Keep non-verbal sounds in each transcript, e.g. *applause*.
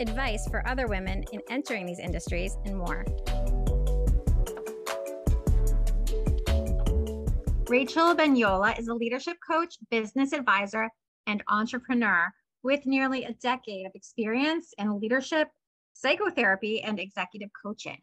advice for other women in entering these industries, and more. Rachel Benyola is a leadership coach, business advisor, and entrepreneur with nearly a decade of experience in leadership, psychotherapy, and executive coaching.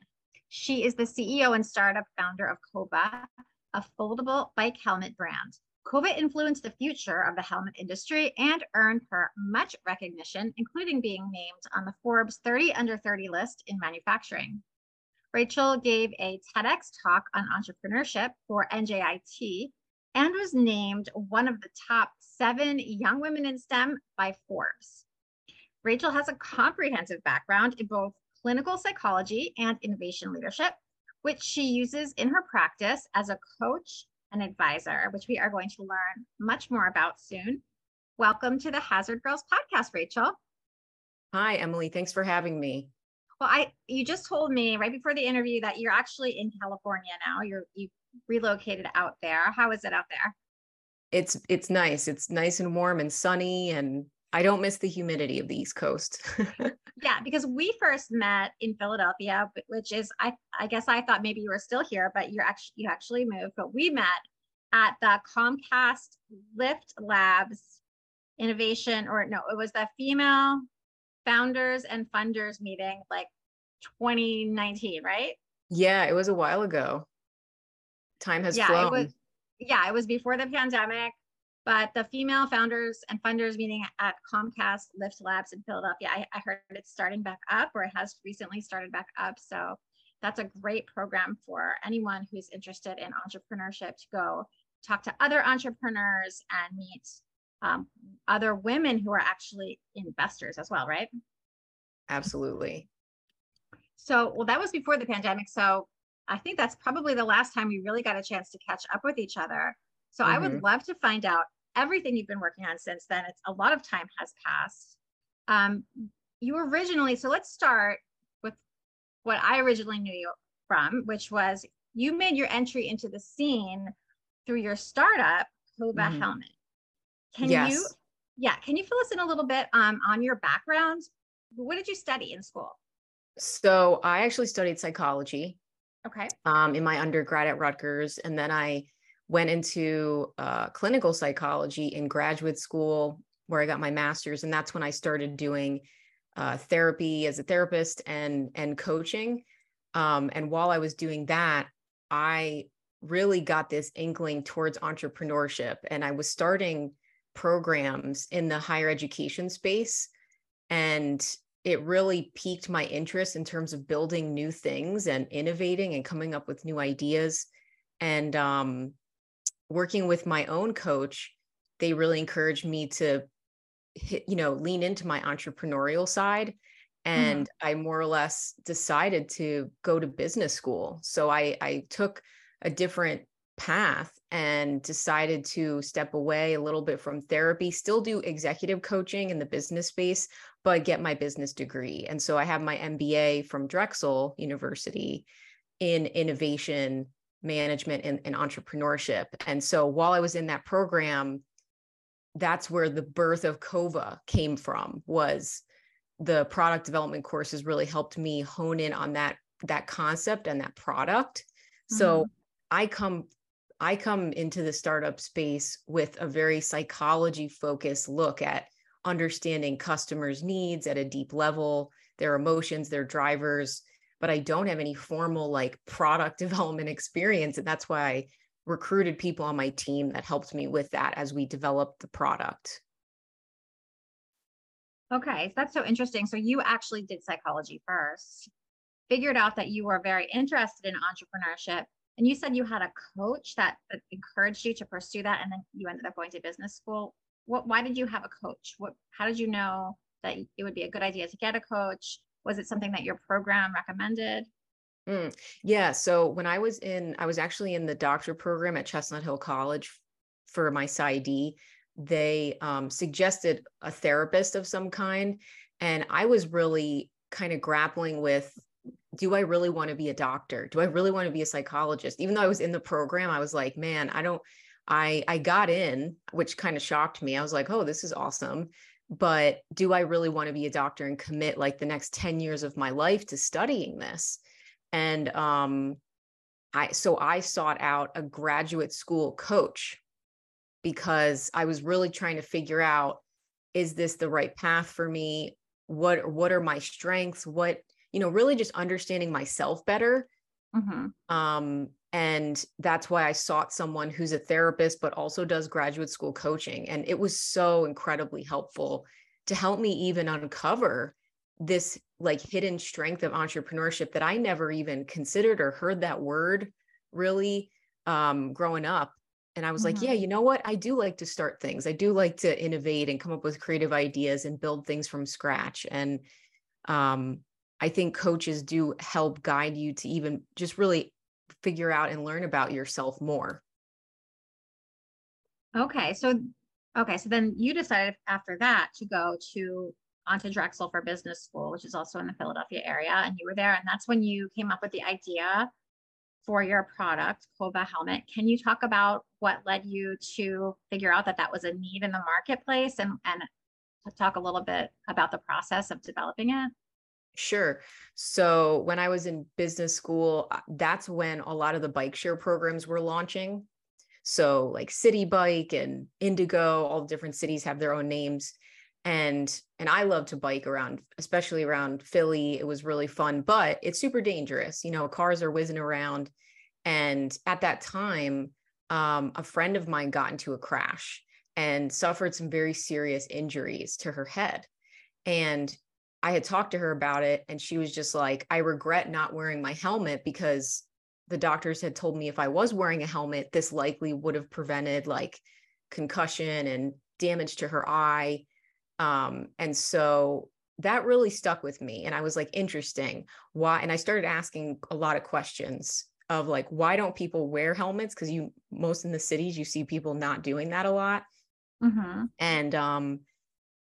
She is the CEO and startup founder of Kova, a foldable bike helmet brand. Kova influenced the future of the helmet industry and earned her much recognition, including being named on the Forbes 30 Under 30 list in manufacturing. Rachel gave a TEDx talk on entrepreneurship for NJIT and was named one of the top seven young women in STEM by Forbes. Rachel has a comprehensive background in both clinical psychology and innovation leadership, which she uses in her practice as a coach an advisor, which we are going to learn much more about soon. Welcome to the Hazard Girls podcast, Rachel. Hi, Emily. Thanks for having me. Well, I you just told me right before the interview that you're actually in California now. You're you relocated out there. How is it out there? It's it's nice. It's nice and warm and sunny and I don't miss the humidity of the East Coast. *laughs* yeah, because we first met in Philadelphia, which is I I guess I thought maybe you were still here, but you're actually you actually moved. But we met at the Comcast Lift Labs innovation, or no, it was the female founders and funders meeting, like 2019, right? Yeah, it was a while ago. Time has yeah, flown. It was, yeah, it was before the pandemic. But the female founders and funders meeting at Comcast Lift Labs in Philadelphia, I, I heard it's starting back up or it has recently started back up. So that's a great program for anyone who's interested in entrepreneurship to go talk to other entrepreneurs and meet um, other women who are actually investors as well, right? Absolutely. So, well, that was before the pandemic. So I think that's probably the last time we really got a chance to catch up with each other. So mm-hmm. I would mm-hmm. love to find out everything you've been working on since then. It's a lot of time has passed. Um, you originally, so let's start with what I originally knew you from, which was you made your entry into the scene through your startup, Kova mm-hmm. Helmet. Can yes. you, yeah, can you fill us in a little bit um, on your background? What did you study in school? So I actually studied psychology. Okay. Um, in my undergrad at Rutgers, and then I went into uh, clinical psychology in graduate school where I got my master's. And that's when I started doing uh, therapy as a therapist and, and coaching. Um, and while I was doing that, I really got this inkling towards entrepreneurship. And I was starting programs in the higher education space. And it really piqued my interest in terms of building new things and innovating and coming up with new ideas. And um, working with my own coach, they really encouraged me to hit, you know, lean into my entrepreneurial side. And mm-hmm. I more or less decided to go to business school. So I, I took a different path and decided to step away a little bit from therapy, still do executive coaching in the business space, but get my business degree. And so I have my MBA from Drexel University in innovation management and, and entrepreneurship. And so while I was in that program, that's where the birth of Kova came from was the product development courses really helped me hone in on that that concept and that product. Mm-hmm. So I come I come into the startup space with a very psychology focused look at understanding customers' needs at a deep level, their emotions, their drivers, but I don't have any formal like product *laughs* development experience. And that's why I recruited people on my team that helped me with that as we developed the product. Okay, that's so interesting. So you actually did psychology first, figured out that you were very interested in entrepreneurship, and you said you had a coach that, that encouraged you to pursue that, and then you ended up going to business school. What? Why did you have a coach? What? How did you know that it would be a good idea to get a coach? Was it something that your program recommended? Mm, yeah. So when I was in, I was actually in the doctor program at Chestnut Hill College for my PsyD. They um, suggested a therapist of some kind. And I was really kind of grappling with do I really want to be a doctor? Do I really want to be a psychologist? Even though I was in the program, I was like, man, I don't, I I got in, which kind of shocked me. I was like, oh, this is awesome. But do I really want to be a doctor and commit like the next 10 years of my life to studying this? And um I so I sought out a graduate school coach because I was really trying to figure out is this the right path for me? What what are my strengths? What, you know, really just understanding myself better. Mm-hmm. Um, and that's why I sought someone who's a therapist, but also does graduate school coaching. And it was so incredibly helpful to help me even uncover this like hidden strength of entrepreneurship that I never even considered or heard that word really um, growing up. And I was mm-hmm. like, yeah, you know what? I do like to start things. I do like to innovate and come up with creative ideas and build things from scratch. And um, I think coaches do help guide you to even just really figure out and learn about yourself more. Okay. So, okay. So then you decided after that to go to onto Drexel for business school, which is also in the Philadelphia area. And you were there. And that's when you came up with the idea for your product, Kova Helmet. Can you talk about what led you to figure out that that was a need in the marketplace and, and talk a little bit about the process of developing it? Sure. So when I was in business school, uh, that's when a lot of the bike share programs were launching. So like Citi Bike and Indego, all the different cities have their own names. And and I love to bike around, especially around Philly. It was really fun, but it's super dangerous. You know, cars are whizzing around. And at that time, um, a friend of mine got into a crash and suffered some very serious injuries to her head. And I had talked to her about it and she was just like, I regret not wearing my helmet because the doctors had told me if I was wearing a helmet, this likely would have prevented like concussion and damage to her eye. Um, and so that really stuck with me. And I was like, interesting. Why? And I started asking a lot of questions of like, why don't people wear helmets? Because you, most in the cities, you see people not doing that a lot. Mm-hmm. And um,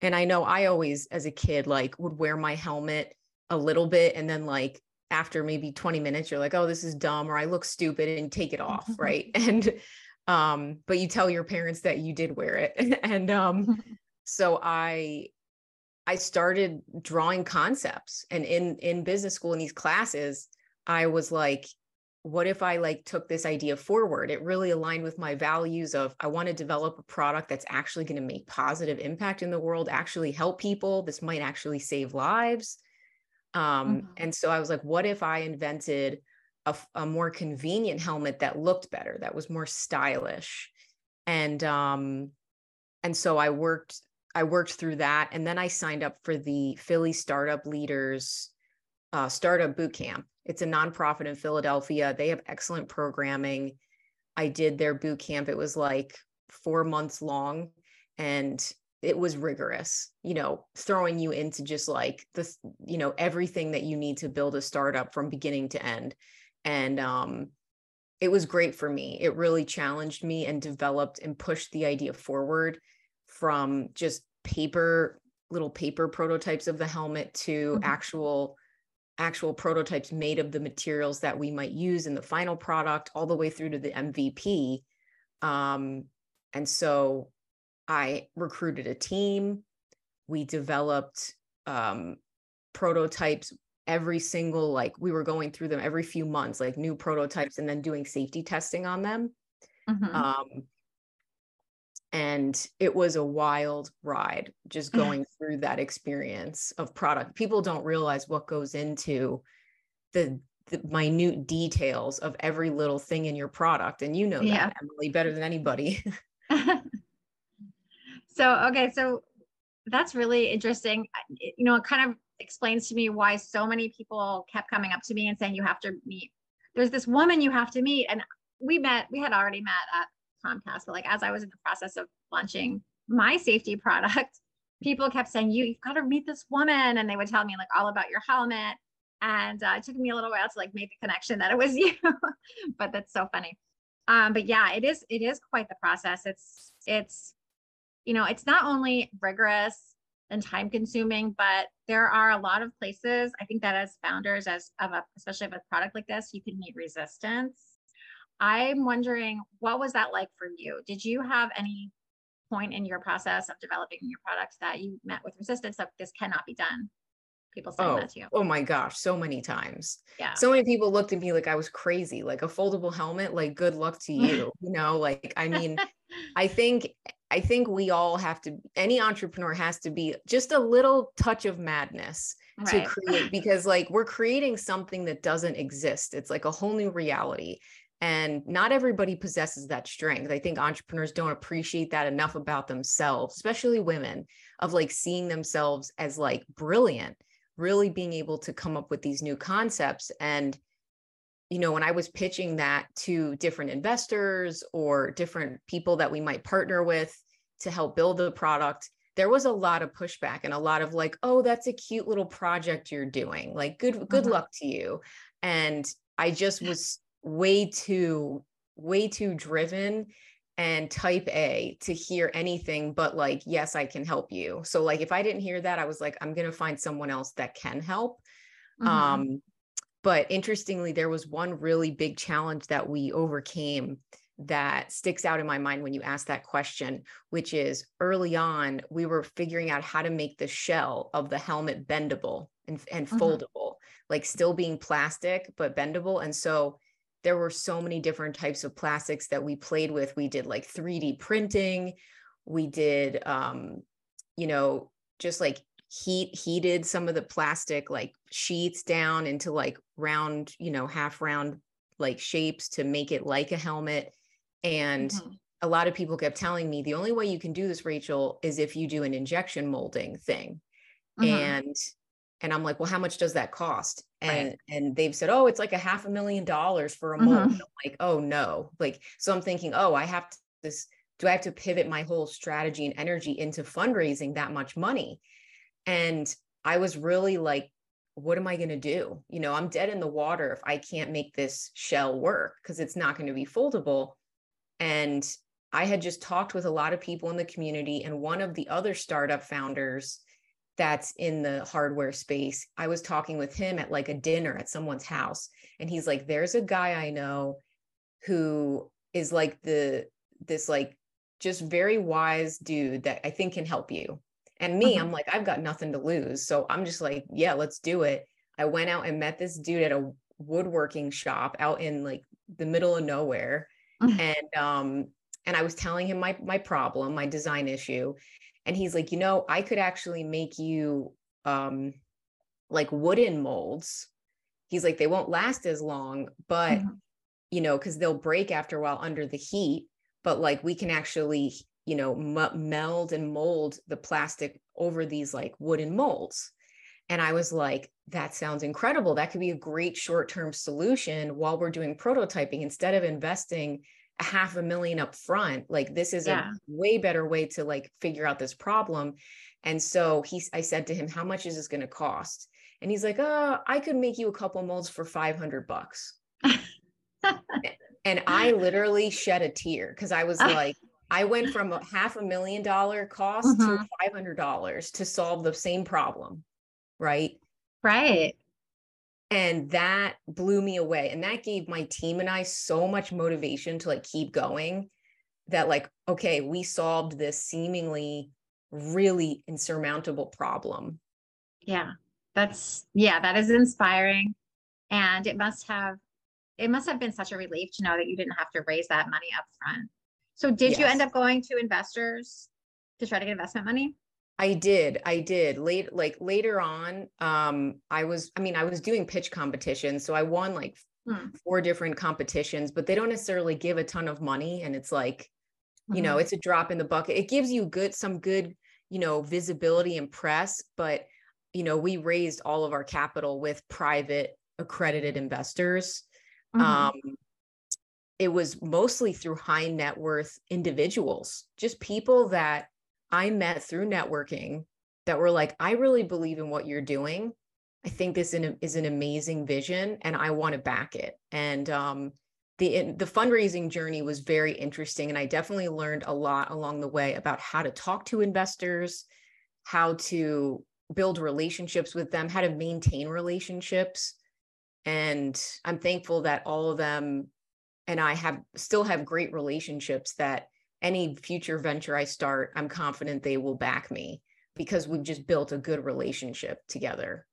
and I know I always, as a kid, like would wear my helmet a little bit and then like after maybe 20 minutes, you're like, oh, this is dumb or I look stupid and take it off. right. *laughs* And um, but you tell your parents that you did wear it. *laughs* and um, so I I started drawing concepts and in in business school in these classes, I was like, what if I like took this idea forward? It really aligned with my values of I want to develop a product that's actually going to make positive impact in the world, actually help people. This might actually save lives. Um, mm-hmm. And so I was like, what if I invented a, a, more convenient helmet that looked better, that was more stylish, and um, and so I worked I worked through that, and then I signed up for the Philly Startup Leaders uh, Startup Boot Camp it's a nonprofit in Philadelphia. They have excellent programming. I did their boot camp. It was like four months long and it was rigorous, you know, throwing you into just like this, you know, everything that you need to build a startup from beginning to end. And um, it was great for me. It really challenged me and developed and pushed the idea forward from just paper, little paper prototypes of the helmet to mm-hmm. actual actual prototypes made of the materials that we might use in the final product all the way through to the MVP. Um, and so I recruited a team. We developed um, prototypes every single, like we were going through them every few months, like new prototypes and then doing safety testing on them. Mm-hmm. Um, and it was a wild ride just mm-hmm. going through that experience of product. People don't realize what goes into the, the minute details of every little thing in your product and you know yeah. that emily better than anybody. *laughs* *laughs* So okay so that's really interesting. You know it kind of explains to me why so many people kept coming up to me and saying you have to meet there's this woman you have to meet and we met we had already met at Comcast, but like as I was in the process of launching my safety *laughs* product, people kept saying, you, you've got to meet this woman. And they would tell me like all about your helmet. and uh, it took me a little while to like make the connection that it was *laughs* you but that's so funny um but yeah it is it is quite the process it's it's you know it's not only rigorous and time consuming but there are a lot of places i think that as founders as of a especially of a product like this you can meet resistance i'm wondering what was that like for you? Did you have any point in your process of developing your products that you met with resistance of this cannot be done people saying oh, that to you. oh my gosh so many times. Yeah. So many people looked at me like i was crazy like a foldable helmet like good luck to you *laughs* you know like i mean *laughs* i think i think we all have to any entrepreneur has to be just a little touch of madness right. to create because like we're creating something that doesn't exist. It's like a whole new reality and not everybody possesses that strength. I think entrepreneurs don't appreciate that enough about themselves, especially women, of like seeing themselves as like brilliant really being able to come up with these new concepts and you know when i was pitching that to different investors or different people that we might partner with to help build the product there was a lot of pushback and a lot of like oh that's a cute little project you're doing like good good uh-huh. luck to you and i just was way too way too driven and type A to hear anything but like, yes, I can help you. So like if I didn't hear that, I was like, I'm gonna find someone else that can help. Mm-hmm. Um, but interestingly, there was one really big challenge that we overcame that sticks out in my mind when you ask that question, which is early on, we were figuring out how to make the shell of the helmet bendable and, and mm-hmm. foldable, like still being plastic, but bendable. And so there were so many different types of plastics that we played with. We did like 3D printing. We did, um, you know, just like heat heated some of the plastic like sheets down into like round, you know, half round like shapes to make it like a helmet. And mm-hmm. a lot of people kept telling me the only way you can do this, Rachel, is if you do an injection molding thing. Mm-hmm. And and I'm like, well, how much does that cost? And right. and they've said, oh, it's like a half a million dollars for a. Mm-hmm. I'm like, oh no. Like, so I'm thinking, oh, I have to this, do I have to pivot my whole strategy and energy into fundraising that much money? And I was really like, what am I going to do? You know, I'm dead in the water if I can't make this shell work because it's not going to be foldable. And I had just talked with a lot of people in the community, and one of the other startup founders that's in the hardware space. I was talking with him at like a dinner at someone's house, and he's like, There's a guy I know who is like the, this like just very wise dude that I think can help you. And me, uh-huh. I'm like, I've got nothing to lose. So I'm just like, yeah, let's do it. I went out and met this dude at a woodworking shop out in like the middle of nowhere. Uh-huh. And um, and I was telling him my my problem, my design issue and he's like you know i could actually make you um like wooden molds. He's like they won't last as long but mm-hmm. you know because they'll break after a while under the heat but like we can actually you know m- meld and mold the plastic over these like wooden molds. And i was like that sounds incredible. That could be a great short-term solution while we're doing prototyping instead of investing a half a million up front like this is yeah. a way better way to like figure out this problem. And so he i said to him how much is this going to cost? And he's like oh i could make you a couple molds for 500 bucks. *laughs* And i literally shed a tear because i was *laughs* like i went from a half a million dollar cost mm-hmm. to $500 to solve the same problem right? Right and that blew me away and that gave my team and i so much motivation to like keep going that like okay we solved this seemingly really insurmountable problem. Yeah that's yeah that is inspiring and it must have it must have been such a relief to know that you didn't have to raise that money up front so did yes. you end up going to investors to try to get investment money I did. I did. Late like later on, um, I was, I mean, I was doing pitch competitions. So I won like hmm. four different competitions, but they don't necessarily give a ton of money. And it's like, mm-hmm. you know, mm-hmm. it's a drop in the bucket. It gives you good, some good, you know, visibility and press, but you know, we raised all of our capital with private accredited investors. Mm-hmm. Um, it was mostly through high net worth individuals, just people that I met through networking that were like, I really believe in what you're doing. I think this is an amazing vision and I want to back it. And um, the the fundraising journey was very interesting and I definitely learned a lot along the way about how to talk to investors, how to build relationships with them, how to maintain relationships. And I'm thankful that all of them and I have still have great relationships that any future venture I start, I'm confident they will back me because we've just built a good relationship together.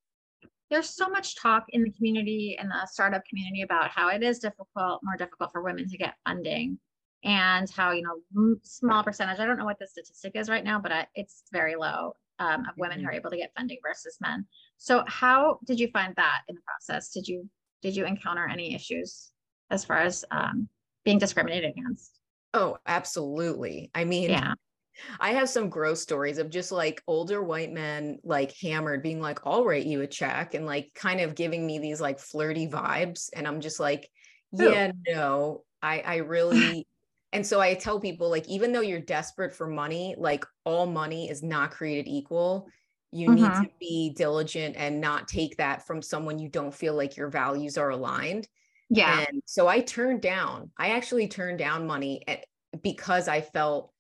There's so much talk in the community and the startup community about how it is difficult, more difficult for women to get funding and how, you know, small percentage, I don't know what the statistic is right now, but it's very low um, of women mm-hmm. who are able to get funding versus men. So how did you find that in the process? Did you, did you encounter any issues as far as um, being discriminated against? Oh, absolutely. I mean, yeah. I have some gross stories of just like older white men, like hammered, being like, I'll write you a check and like kind of giving me these like flirty vibes. And I'm just like, yeah, Ooh. no, I, I *laughs* really, and so I tell people like, even though you're desperate for money, like all money is not created equal. You mm-hmm. need to be diligent and not take that from someone you don't feel like your values are aligned. Yeah. And so I turned down, I actually turned down money at, because I felt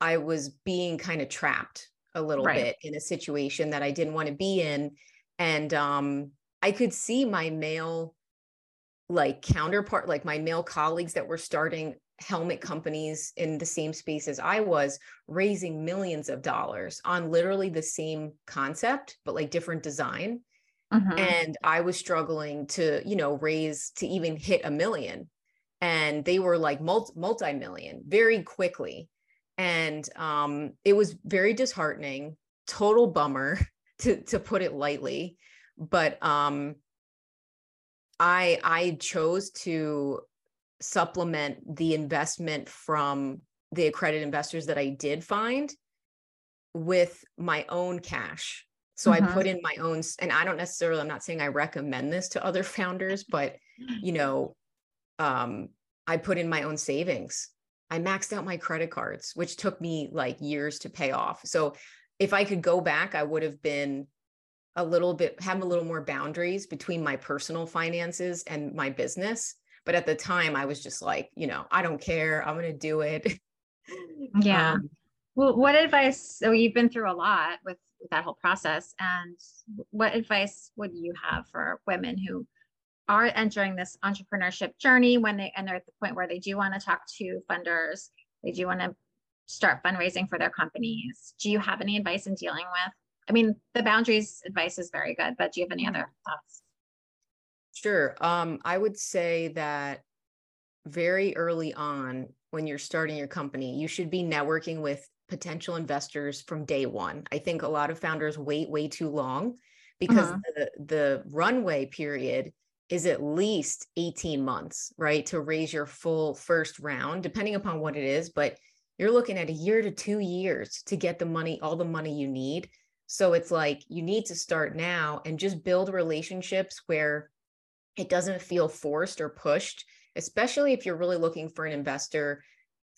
I was being kind of trapped a little right. bit in a situation that I didn't want to be in. And um, I could see my male like counterpart, like my male colleagues that were starting helmet companies in the same space as I was, raising millions of dollars on literally the same concept, but like different design. Mm-hmm. And I was struggling to, you know, raise to even hit a million. And they were like multi million very quickly. And um, it was very disheartening, total bummer *laughs* to, to put it lightly. But um, I I chose to supplement the investment from the accredited investors that I did find with my own cash so. I put in my own, and I don't necessarily, I'm not saying I recommend this to other *laughs* founders, but you know, um, I put in my own savings. I maxed out my credit cards, which took me like years to pay off. So if I could go back, I would have been a little bit, have a little more boundaries between my personal finances and my business. But at the time, I was just like, you know, I don't care. I'm going to do it. *laughs* Yeah. Um, well, what advice? So you've been through a lot with that whole process. And what advice would you have for women who are entering this entrepreneurship journey when they and they're at the point where they do want to talk to funders, they do want to start fundraising for their companies. Do you have any advice in dealing with? I mean, the boundaries advice is very good, but do you have any other thoughts? Sure. Um, I would say that very early on, when you're starting your company, you should be networking with potential investors from day one. I think a lot of founders wait way too long because uh-huh. the, the runway period is at least 18 months, right? To raise your full first round, depending upon what it is. But you're looking at a year to two years to get the money, all the money you need. So it's like you need to start now and just build relationships where it doesn't feel forced or pushed, especially if you're really looking for an investor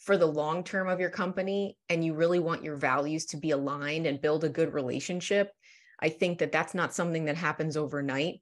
for the long term of your company and you really want your values to be aligned and build a good relationship i think that that's not something that happens overnight.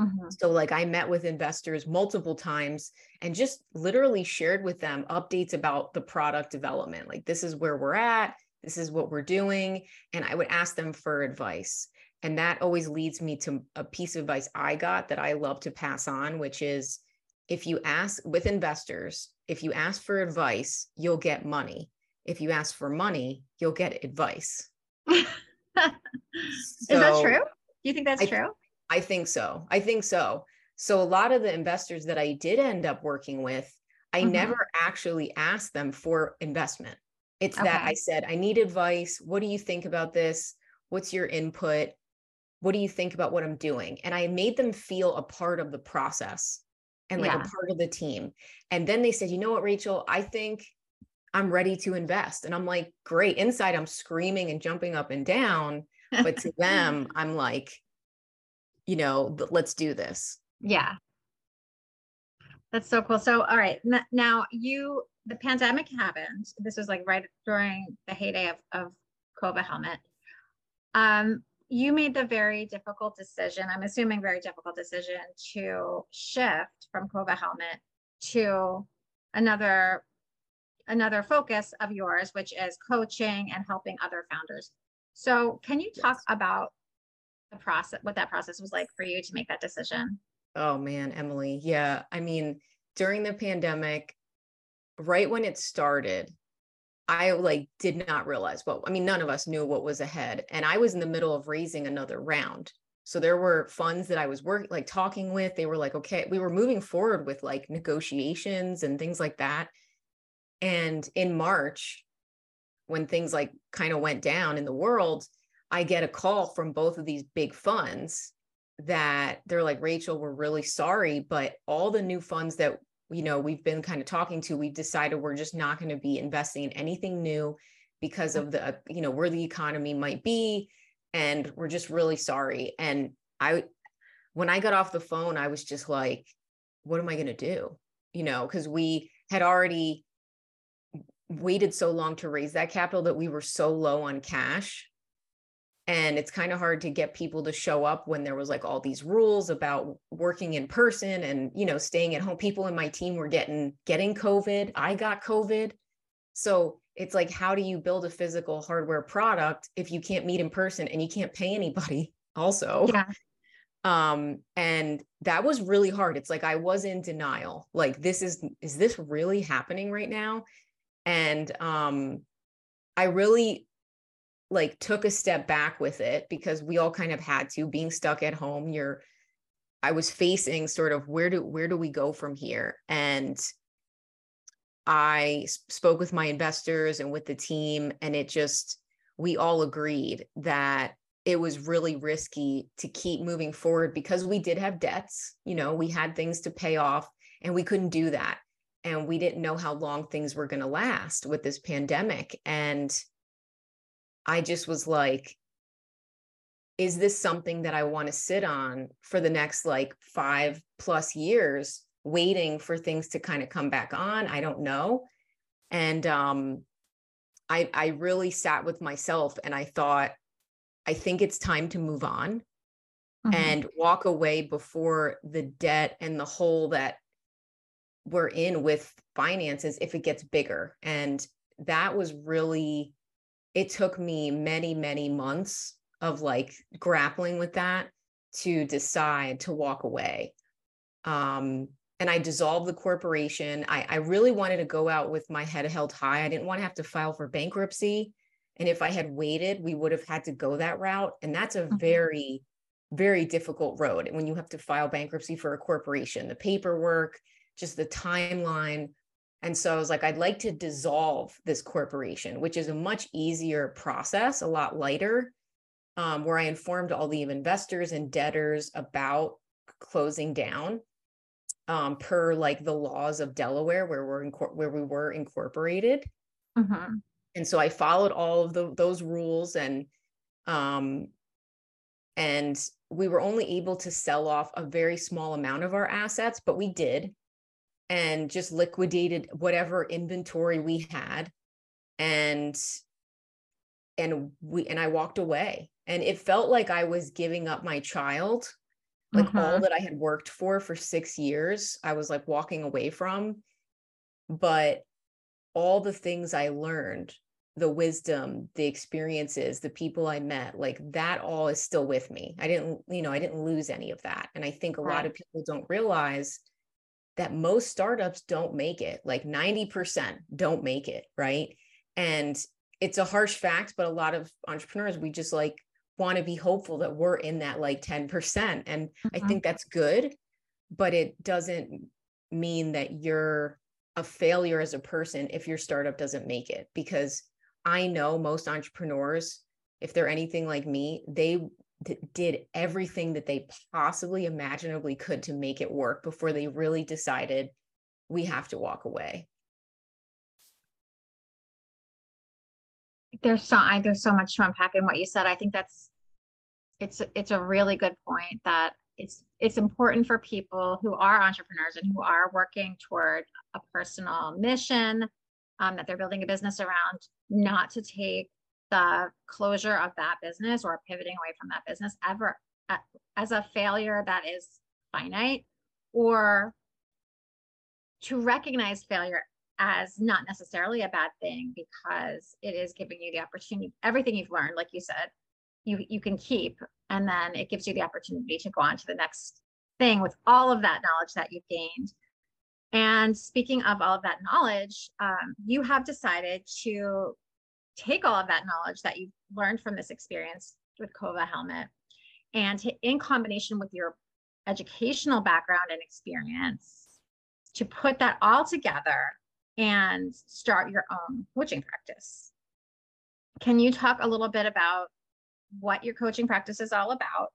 Mm-hmm. so like i met with investors multiple times and just literally shared with them updates about the product development. Like this is where we're at this is what we're doing and i would ask them for advice. And that always leads me to a piece of advice i got that i love to pass on which is if you ask with investors if you ask for advice, you'll get money. If you ask for money, you'll get advice. so, *laughs* Is that true? Do you think that's I, true? I think so. I think so. So a lot of the investors that I did end up working with, I mm-hmm. never actually asked them for investment. It's okay. that I said, I need advice. What do you think about this? What's your input? What do you think about what I'm doing? And I made them feel a part of the process and like yeah. a part of the team. And then they said, you know what, Rachel, I think I'm ready to invest. And I'm like, great. Inside, I'm screaming and jumping up and down. But to them, *laughs* I'm like, you know, let's do this. Yeah. That's so cool. So, all right. Now, you, the pandemic happened. This was like right during the heyday of, of Kova helmet. Um, you made the very difficult decision, I'm assuming very difficult decision to shift from Kova Helmet to another another focus of yours, which is coaching and helping other founders. So can you talk yes. about the process, what that process was like for you to make that decision? Oh man, Emily. Yeah. I mean, during the pandemic, right when it started, I like did not realize what I mean, none of us knew what was ahead. And I was in the middle of raising another round. So there were funds that I was working like talking with. They were like, okay, we were moving forward with like negotiations and things like that. And in March, when things like kind of went down in the world, I get a call from both of these big funds that they're like, Rachel, we're really sorry, but all the new funds that you know we've been kind of talking to, we've decided we're just not going to be investing in anything new because mm. of the you know where the economy might be, and we're just really sorry. And I, when I got off the phone, I was just like, what am I going to do? You know, because we had already waited so long to raise that capital that we were so low on cash and it's kind of hard to get people to show up when there was like all these rules about working in person and you know staying at home. People in my team were getting getting covid. I got covid. So it's like how do you build a physical hardware product if you can't meet in person and you can't pay anybody *laughs* also? Yeah. um and that was really hard. It's like i was in denial. Like this is is this really happening right now? And um i really like took a step back with it because we all kind of had to being stuck at home you're i was facing sort of where do where do we go from here? And i spoke with my investors and with the team and it just we all agreed that it was really risky to keep moving forward because we did have debts you know we had things to pay off and we couldn't do that. And we didn't know how long things were going to last with this pandemic. And I just was like, is this something that I want to sit on for the next like five plus years, waiting for things to kind of come back on? I don't know. And um, I, I really sat with myself and I thought, I think it's time to move on mm-hmm. and walk away before the debt and the hole that we're in with finances if it gets bigger. And that was really it took me many, many months of like grappling with that to decide to walk away. Um, and I dissolved the corporation. I, I really wanted to go out with my head held high. I didn't want to have to file for bankruptcy. And if I had waited, we would have had to go that route. And that's a mm-hmm. very, very difficult road when you have to file bankruptcy for a corporation, the paperwork, just the timeline. And so I was like, I'd like to dissolve this corporation, which is a much easier process, a lot lighter, um, where I informed all the investors and debtors about closing down um, per like the laws of Delaware, where we're in where we were incorporated. Mm-hmm. And so I followed all of the, those rules and um, and we were only able to sell off a very small amount of our assets, but we did and just liquidated whatever inventory we had. And and we and I walked away. And it felt like I was giving up my child like all mm-hmm. that I had worked for for 6 years I was like walking away from. But all the things I learned the wisdom the experiences the people I met like that all is still with me. I didn't you know I didn't lose any of that. And I think a right. lot of people don't realize that most startups don't make it like 90% don't make it right and it's a harsh fact but a lot of entrepreneurs we just like want to be hopeful that we're in that like 10% and mm-hmm. i think that's good but it doesn't mean that you're a failure as a person if your startup doesn't make it because i know most entrepreneurs if they're anything like me they did everything that they possibly imaginably could to make it work before they really decided we have to walk away. There's so I, there's so much to unpack in what you said. I think that's it's it's a really good point that it's it's important for people who are entrepreneurs and who are working toward a personal mission um, that they're building a business around not to take the closure of that business or pivoting away from that business ever as a failure that is finite or to recognize failure as not necessarily a bad thing because it is giving you the opportunity everything you've learned like you said you you can keep and then it gives you the opportunity to go on to the next thing with all of that knowledge that you've gained. And speaking of all of that knowledge um, you have decided to take all of that knowledge that you've learned from this experience with kova helmet and to, in combination with your educational background and experience to put that all together and start your own coaching practice. Can you talk a little bit about what your coaching practice is all about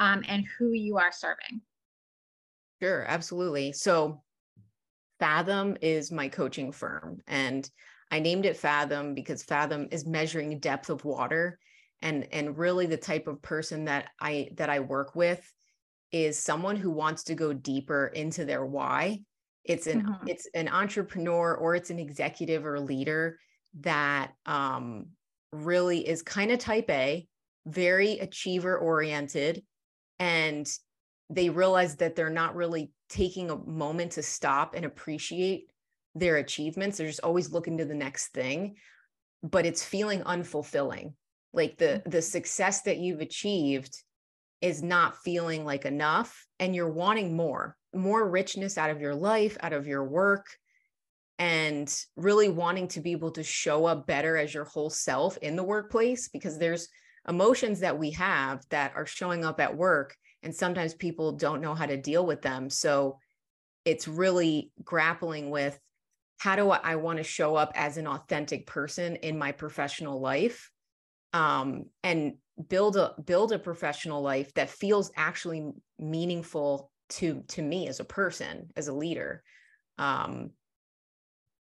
um, and who you are serving? Sure, absolutely. So, Phathom is my coaching firm, and I named it Phathom because Fathom is measuring depth of water, and and really the type of person that I that I work with is someone who wants to go deeper into their why it's an mm-hmm. it's an entrepreneur or it's an executive or leader that um, really is kind of type A, very achiever oriented, and they realize that they're not really taking a moment to stop and appreciate their achievements. They're just always looking to the next thing, but it's feeling unfulfilling. Like the mm-hmm. the success that you've achieved is not feeling like enough and you're wanting more more richness out of your life, out of your work, and really wanting to be able to show up better as your whole self in the workplace because there's emotions that we have that are showing up at work and sometimes people don't know how to deal with them so it's really grappling with how do i, I want to show up as an authentic person in my professional life? Um, and build a build a professional life that feels actually meaningful to to me as a person as a leader. Um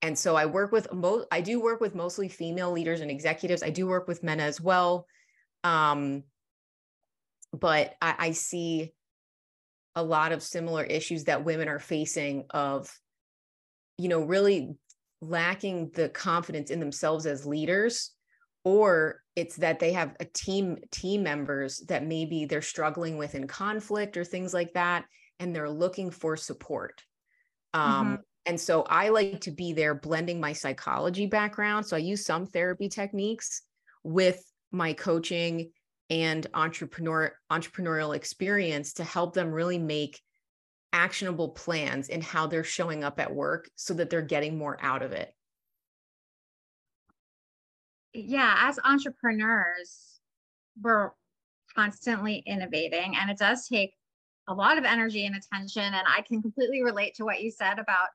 and so i work with most i do work with mostly female leaders and executives. I do work with men as well. Um but I, I see a lot of similar issues that women are facing of you know really lacking the confidence in themselves as leaders or it's that they have a team team members that maybe they're struggling with in conflict or things like that and they're looking for support. Um, mm-hmm. And so I like to be there blending my psychology background. So I use some therapy techniques with my coaching and entrepreneur entrepreneurial experience to help them really make actionable plans in how they're showing up at work so that they're getting more out of it. Yeah, as entrepreneurs, we're constantly innovating and it does take a lot of energy and attention. And I can completely relate to what you said about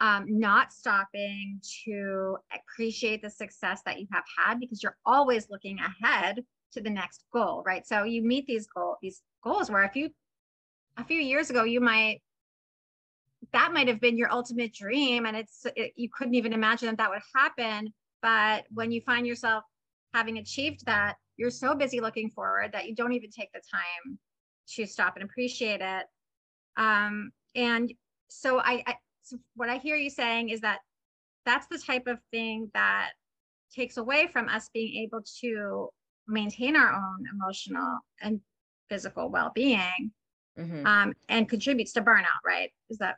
um, not stopping to appreciate the success that you have had because you're always looking ahead to the next goal, right? So you meet these goal these goals where if you a few years ago you might that might have been your ultimate dream and it's it, you couldn't even imagine that that would happen but when you find yourself having achieved that you're so busy looking forward that you don't even take the time to stop and appreciate it. Um, and so I, I so what I hear you saying is that that's the type of thing that takes away from us being able to maintain our own emotional and physical well-being mm-hmm. um, and contributes to burnout right? Is that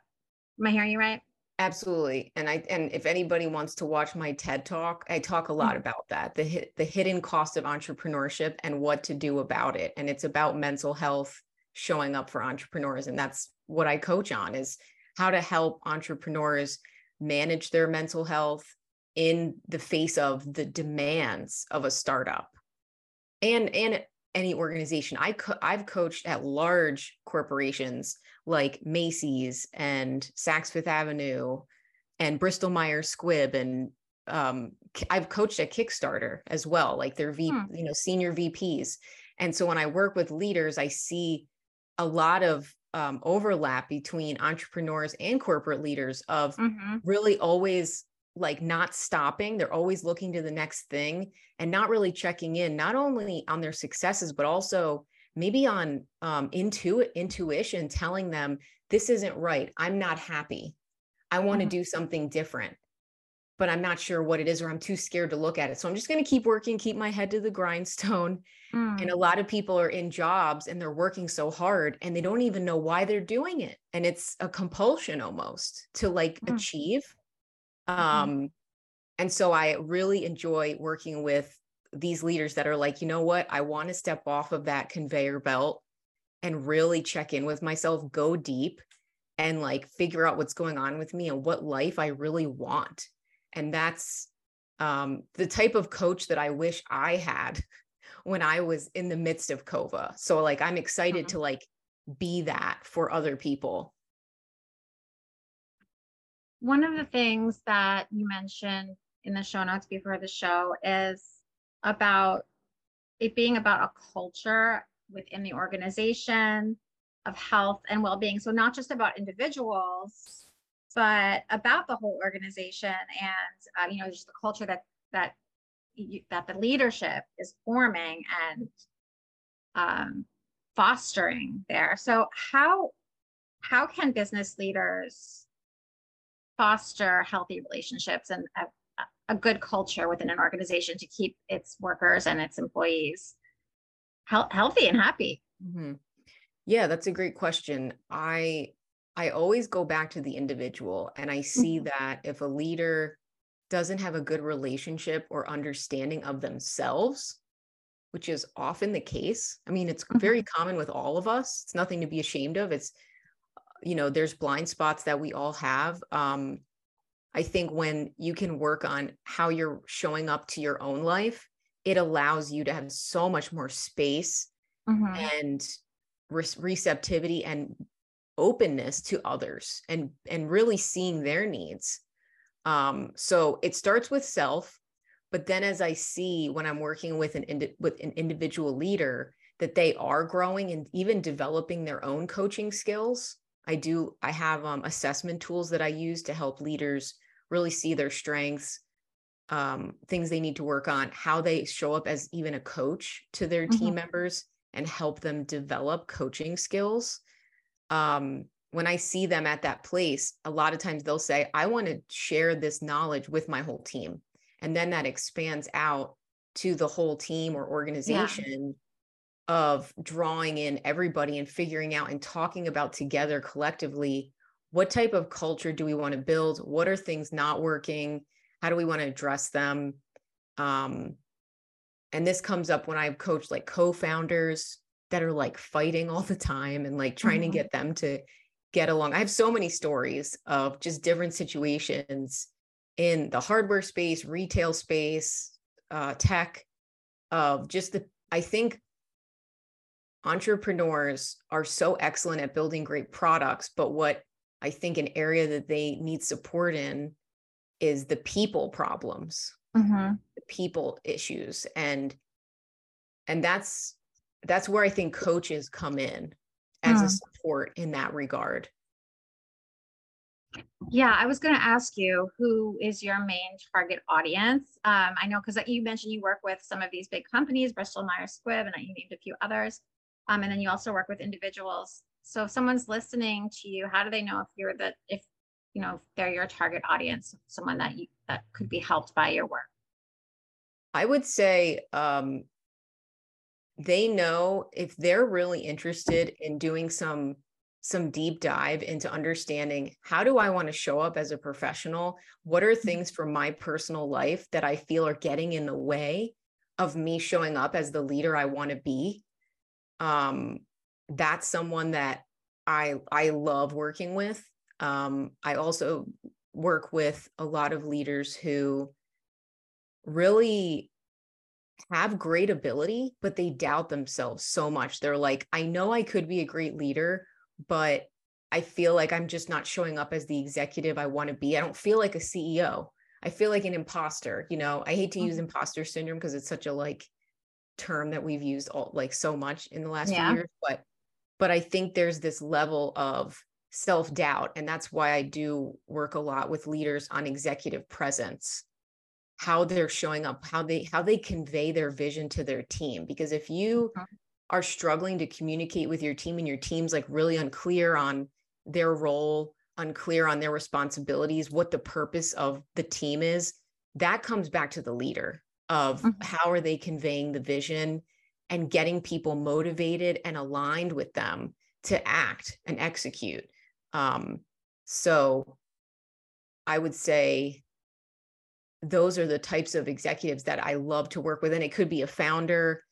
am i hearing you right? Absolutely. And i and if anybody wants to watch my ted talk i talk a lot mm-hmm. about that the the hidden cost of entrepreneurship and what to do about it. And it's about mental health showing up for entrepreneurs. And that's what i coach on is how to help entrepreneurs manage their mental health in the face of the demands of a startup. And and any organization i co- i've coached at large corporations like Macy's and Saks Fifth Avenue and Bristol Myers Squibb and um, I've coached at Kickstarter as well, like their V, hmm. you know, senior VPs. And so when I work with leaders, I see a lot of um, overlap between entrepreneurs and corporate leaders of mm-hmm. really always like not stopping they're always looking to the next thing and not really checking in not only on their successes but also maybe on um, intu- intuition telling them this isn't right i'm not happy i want to mm-hmm. do something different but I'm not sure what it is or I'm too scared to look at it. So I'm just going to keep working, keep my head to the grindstone. Mm. And a lot of people are in jobs and they're working so hard and they don't even know why they're doing it. And it's a compulsion almost to like mm. achieve. Mm-hmm. Um, and so I really enjoy working with these leaders that are like, you know what? I want to step off of that conveyor belt and really check in with myself, go deep and like figure out what's going on with me and what life I really want and that's um, the type of coach that I wish I had *laughs* when I was in the midst of Kova. So like I'm excited mm-hmm. to like be that for other people. One of the things that you mentioned in the show notes before the show is about it being about a culture within the organization of health and well-being. So not just about individuals, but about the whole organization and uh, you know just the culture that that you, that the leadership is forming and um, fostering there. So how how can business leaders foster healthy relationships and a, a good culture within an organization to keep its workers and its employees he- healthy and happy? Mm-hmm. Yeah, that's a great question. I I always go back to the individual and I see mm-hmm. that if a leader doesn't have a good relationship or understanding of themselves, which is often the case. I mean, it's mm-hmm. very common with all of us. It's nothing to be ashamed of. It's, you know, there's blind spots that we all have. Um, I think when you can work on how you're showing up to your own life, it allows you to have so much more space mm-hmm. and re- receptivity and openness to others and and really seeing their needs um so it starts with self but then as i see when i'm working with an indi- with an individual leader that they are growing and even developing their own coaching skills i do i have um, assessment tools that i use to help leaders really see their strengths um, things they need to work on how they show up as even a coach to their mm-hmm. team members and help them develop coaching skills um, when I see them at that place, a lot of times they'll say, I want to share this knowledge with my whole team. And then that expands out to the whole team or organization yeah. Of drawing in everybody and figuring out and talking about together collectively what type of culture do we want to build? What are things not working? How do we want to address them? Um, and this comes up when I've coached like co founders that are like fighting all the time and like trying mm-hmm. to get them to get along. I have so many stories of just different situations in the hardware space, retail space, uh, tech, of just the, I think entrepreneurs are so excellent at building great products, but what I think an area that they need support in is the people problems, mm-hmm. the people issues. And and that's that's where I think coaches come in as a hmm. support in that regard. Yeah, I was going to ask you who is your main target audience? Um, I know because you mentioned you work with some of these big companies, Bristol Myers Squibb, and you named a few others. Um, and then you also work with individuals. So if someone's listening to you, how do they know if you're the if you know if they're your target audience, someone that you that could be helped by your work? I would say um, they know if they're really interested in doing some some deep dive into understanding how do I want to show up as a professional? What are mm-hmm. things from my personal life that I feel are getting in the way of me showing up as the leader I want to be? Um, that's someone that I I love working with. Um, I also work with a lot of leaders who really have great ability, but they doubt themselves so much. They're like, I know I could be a great leader, but I feel like I'm just not showing up as the executive I want to be. I don't feel like a CEO. I feel like an imposter. You know, I hate to use mm-hmm. imposter syndrome because it's such a like term that we've used all like so much in the last yeah. few years, but but I think there's this level of self-doubt and that's why I do work a lot with leaders on executive presence how they're showing up how they how they convey their vision to their team because if you mm-hmm. are struggling to communicate with your team and your team's like really unclear on their role unclear on their responsibilities, what the purpose of the team is, that comes back to the leader of mm-hmm. how are they conveying the vision and getting people motivated and aligned with them to act and execute. Um, so I would say those are the types of executives that I love to work with. And it could be a founder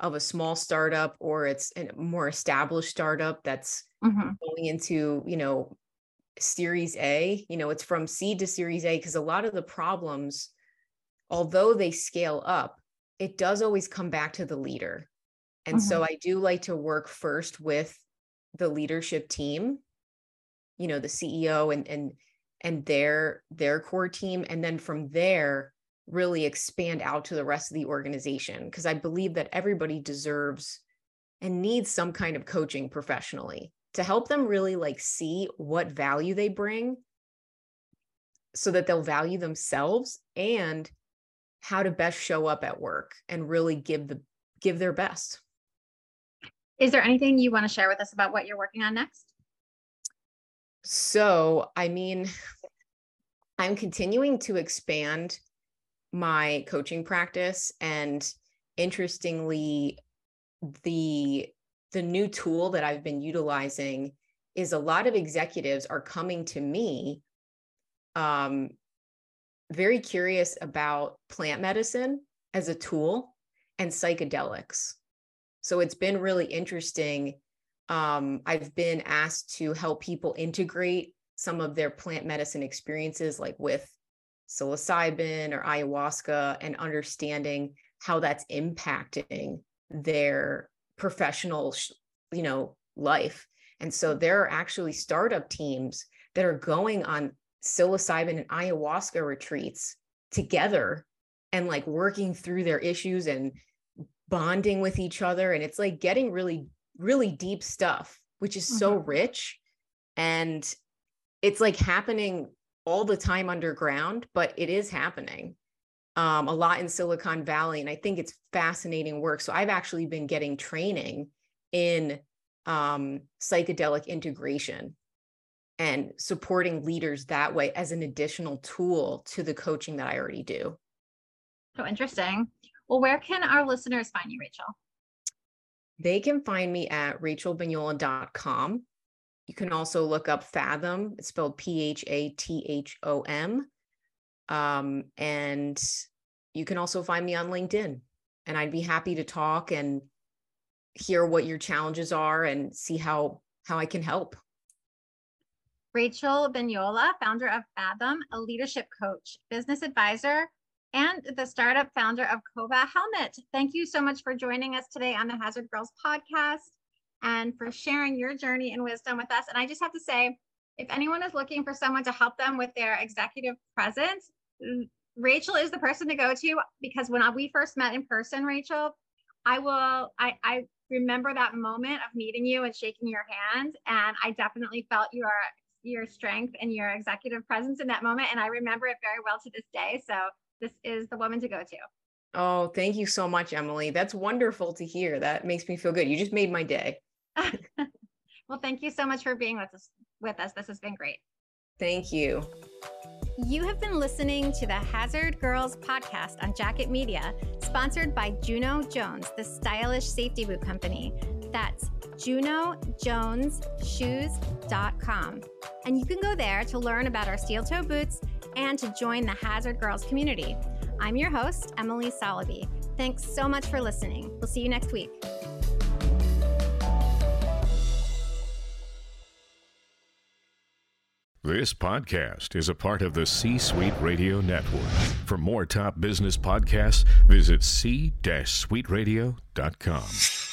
of a small startup or it's a more established startup that's mm-hmm. going into, you know, series A, you know, it's from seed to series A because a lot of the problems, although they scale up, it does always come back to the leader. And mm-hmm. so I do like to work first with the leadership team, you know, the CEO and and and their their core team and then from there really expand out to the rest of the organization because I believe that everybody deserves and needs some kind of coaching professionally to help them really like see what value they bring so that they'll value themselves and how to best show up at work and really give the give their best. Is there anything you want to share with us about what you're working on next? So, I mean, *sighs* I'm continuing to expand my coaching practice and interestingly the the new tool that I've been utilizing is a lot of executives are coming to me um, very curious about plant medicine as a tool and psychedelics. So it's been really interesting. Um, I've been asked to help people integrate some of their plant medicine experiences, like with psilocybin or ayahuasca, and understanding how that's impacting their professional you know life and so there are actually startup teams that are going on psilocybin and ayahuasca retreats together and like working through their issues and bonding with each other and it's like getting really really deep stuff which is mm-hmm. so rich and it's like happening all the time underground but it is happening um, a lot in Silicon Valley. And I think it's fascinating work. So I've actually been getting training in um, psychedelic integration and supporting leaders that way as an additional tool to the coaching that I already do. So interesting. Well, where can our listeners find you, Rachel? They can find me at rachelbenyola.com. You can also look up Phathom, It's spelled P H A T H O M. Um, and you can also find me on LinkedIn. And I'd be happy to talk and hear what your challenges are and see how how I can help. Rachel Benyola, founder of Phathom, a leadership coach, business advisor, and the startup founder of Kova Helmet. Thank you so much for joining us today on the Hazard Girls podcast and for sharing your journey and wisdom with us. And I just have to say, if anyone is looking for someone to help them with their executive presence, Rachel is the person to go to because when we first met in person, Rachel, I will, I, I remember that moment of meeting you and shaking your hand. And I definitely felt your, your strength and your executive presence in that moment. And I remember it very well to this day. So this is the woman to go to. Oh, thank you so much, Emily. That's wonderful to hear. That makes me feel good. You just made my day. *laughs* well, thank you so much for being with us with us. This has been great. Thank you. You have been listening to the Hazard Girls podcast on Jacket Media, sponsored by Juno Jones, the stylish safety boot company. That's junojonesshoes.com. And you can go there to learn about our steel toe boots and to join the Hazard Girls community. I'm your host, Emily Soloby. Thanks so much for listening. We'll see you next week. This podcast is a part of the C Suite Radio Network. For more top business podcasts, visit c-suiteradio.com.